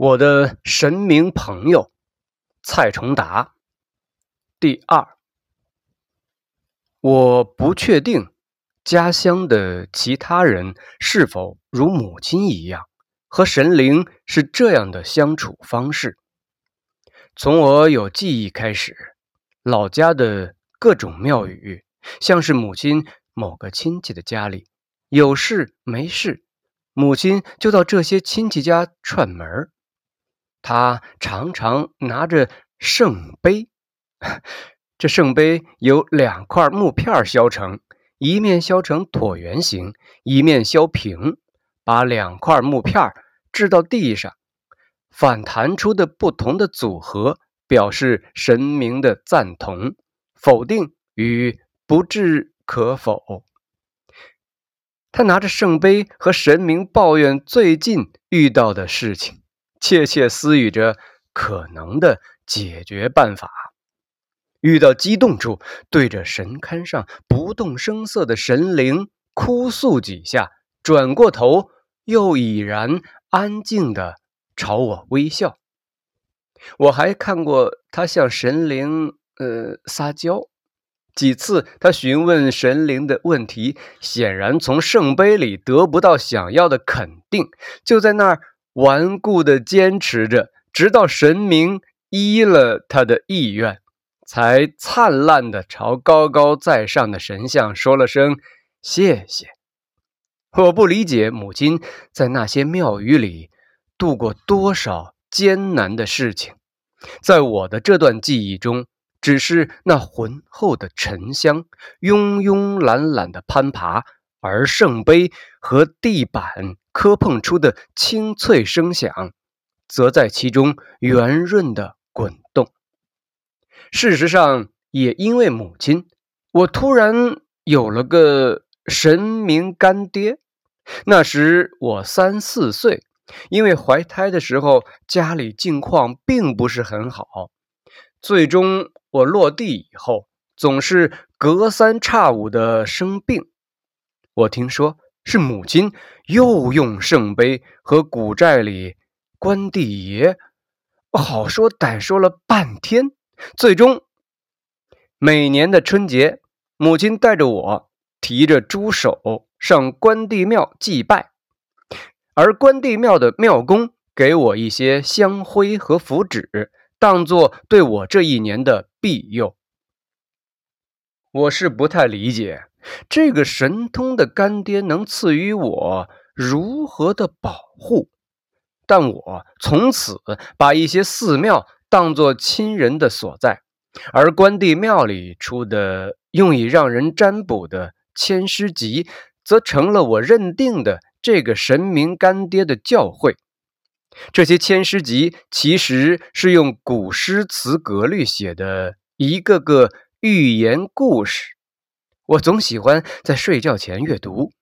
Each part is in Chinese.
我的神明朋友蔡崇达。第二，我不确定家乡的其他人是否如母亲一样，和神灵是这样的相处方式。从我有记忆开始，老家的各种庙宇，像是母亲某个亲戚的家里有事没事，母亲就到这些亲戚家串门儿。他常常拿着圣杯，这圣杯由两块木片削成，一面削成椭圆形，一面削平，把两块木片掷到地上，反弹出的不同的组合，表示神明的赞同、否定与不置可否。他拿着圣杯和神明抱怨最近遇到的事情。窃窃私语着可能的解决办法，遇到激动处，对着神龛上不动声色的神灵哭诉几下，转过头又已然安静的朝我微笑。我还看过他向神灵呃撒娇，几次他询问神灵的问题，显然从圣杯里得不到想要的肯定，就在那儿。顽固的坚持着，直到神明依了他的意愿，才灿烂的朝高高在上的神像说了声谢谢。我不理解母亲在那些庙宇里度过多少艰难的事情，在我的这段记忆中，只是那浑厚的沉香慵慵懒懒的攀爬，而圣杯和地板。磕碰出的清脆声响，则在其中圆润的滚动。事实上，也因为母亲，我突然有了个神明干爹。那时我三四岁，因为怀胎的时候家里境况并不是很好，最终我落地以后，总是隔三差五的生病。我听说。是母亲又用圣杯和古寨里关帝爷好说歹说了半天，最终每年的春节，母亲带着我提着猪手上关帝庙祭拜，而关帝庙的庙公给我一些香灰和符纸，当做对我这一年的庇佑。我是不太理解。这个神通的干爹能赐予我如何的保护？但我从此把一些寺庙当作亲人的所在，而关帝庙里出的用以让人占卜的千诗集，则成了我认定的这个神明干爹的教诲。这些千诗集其实是用古诗词格律写的一个个寓言故事。我总喜欢在睡觉前阅读。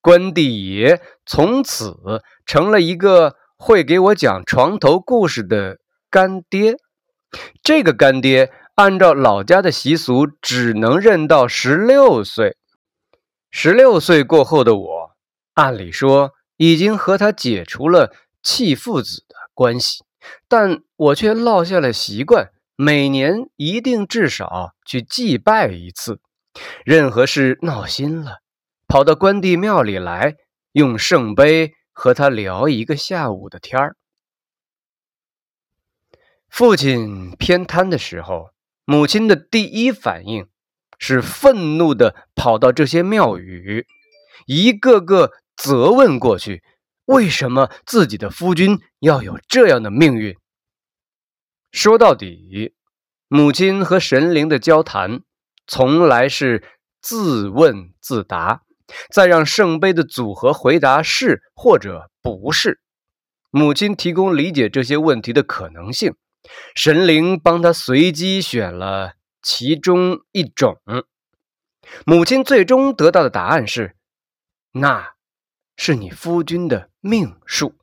关帝爷从此成了一个会给我讲床头故事的干爹。这个干爹按照老家的习俗，只能认到十六岁。十六岁过后的我，按理说已经和他解除了弃父子的关系，但我却落下了习惯，每年一定至少去祭拜一次。任何事闹心了，跑到关帝庙里来，用圣杯和他聊一个下午的天儿。父亲偏瘫的时候，母亲的第一反应是愤怒的跑到这些庙宇，一个个责问过去：为什么自己的夫君要有这样的命运？说到底，母亲和神灵的交谈。从来是自问自答，再让圣杯的组合回答是或者不是。母亲提供理解这些问题的可能性，神灵帮他随机选了其中一种。母亲最终得到的答案是：那是你夫君的命数，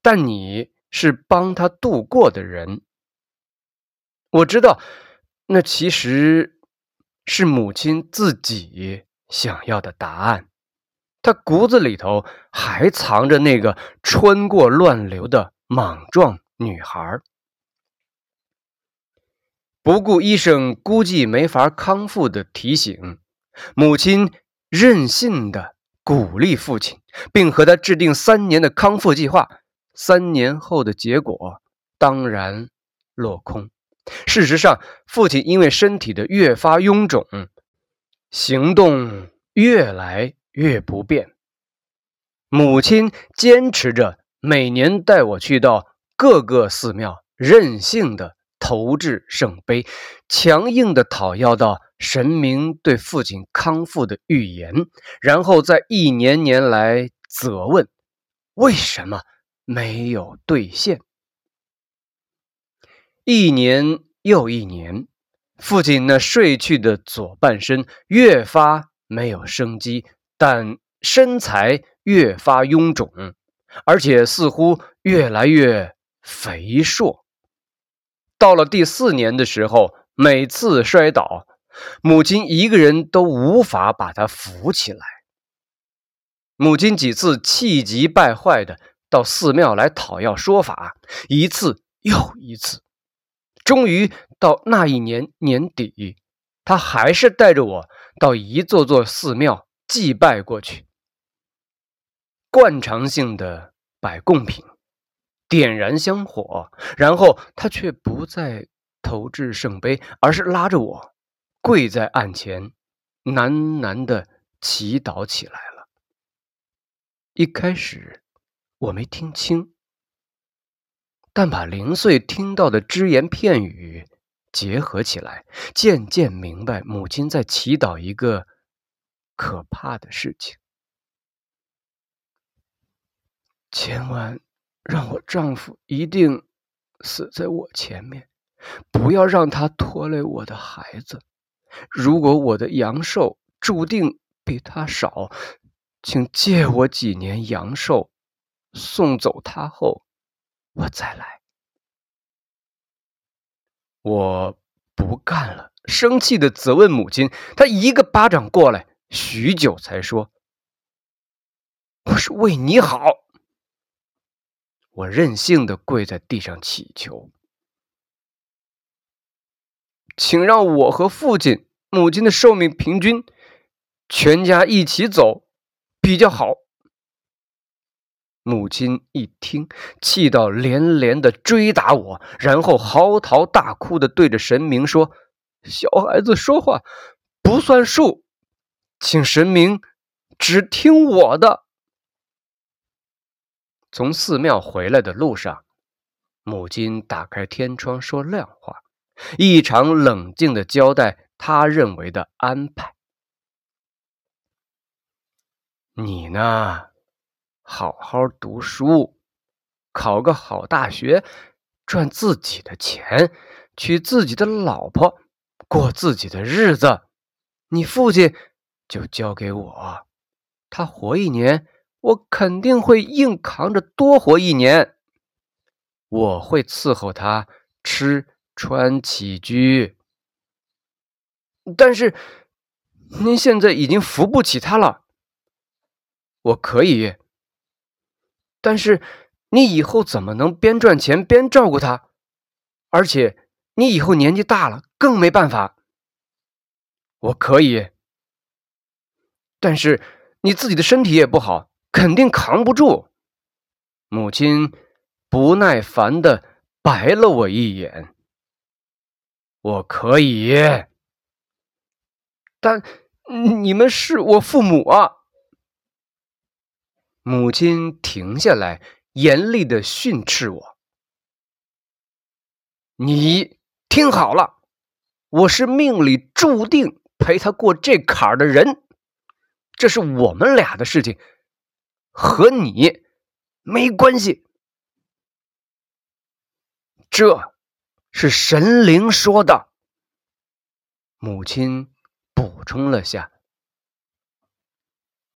但你是帮他度过的人。我知道，那其实。是母亲自己想要的答案，她骨子里头还藏着那个穿过乱流的莽撞女孩。不顾医生估计没法康复的提醒，母亲任性的鼓励父亲，并和他制定三年的康复计划。三年后的结果当然落空。事实上，父亲因为身体的越发臃肿，行动越来越不便。母亲坚持着每年带我去到各个寺庙，任性的。投掷圣杯，强硬的讨要到神明对父亲康复的预言，然后在一年年来责问为什么没有兑现。一年又一年，父亲那睡去的左半身越发没有生机，但身材越发臃肿，而且似乎越来越肥硕。到了第四年的时候，每次摔倒，母亲一个人都无法把他扶起来。母亲几次气急败坏的到寺庙来讨要说法，一次又一次。终于到那一年年底，他还是带着我到一座座寺庙祭拜过去，惯常性的摆贡品。点燃香火，然后他却不再投掷圣杯，而是拉着我跪在案前，喃喃的祈祷起来了。一开始我没听清，但把零碎听到的只言片语结合起来，渐渐明白母亲在祈祷一个可怕的事情：千万。让我丈夫一定死在我前面，不要让他拖累我的孩子。如果我的阳寿注定比他少，请借我几年阳寿，送走他后，我再来。我不干了，生气的责问母亲。她一个巴掌过来，许久才说：“我是为你好。”我任性的跪在地上祈求，请让我和父亲、母亲的寿命平均，全家一起走比较好。母亲一听，气到连连的追打我，然后嚎啕大哭的对着神明说：“小孩子说话不算数，请神明只听我的。”从寺庙回来的路上，母亲打开天窗说亮话，异常冷静的交代他认为的安排。你呢，好好读书，考个好大学，赚自己的钱，娶自己的老婆，过自己的日子。你父亲就交给我，他活一年。我肯定会硬扛着多活一年，我会伺候他吃穿起居。但是您现在已经扶不起他了，我可以。但是你以后怎么能边赚钱边照顾他？而且你以后年纪大了，更没办法。我可以，但是你自己的身体也不好。肯定扛不住。母亲不耐烦的白了我一眼。我可以，但你们是我父母啊！母亲停下来，严厉的训斥我：“你听好了，我是命里注定陪他过这坎儿的人，这是我们俩的事情。”和你没关系，这是神灵说的。母亲补充了下。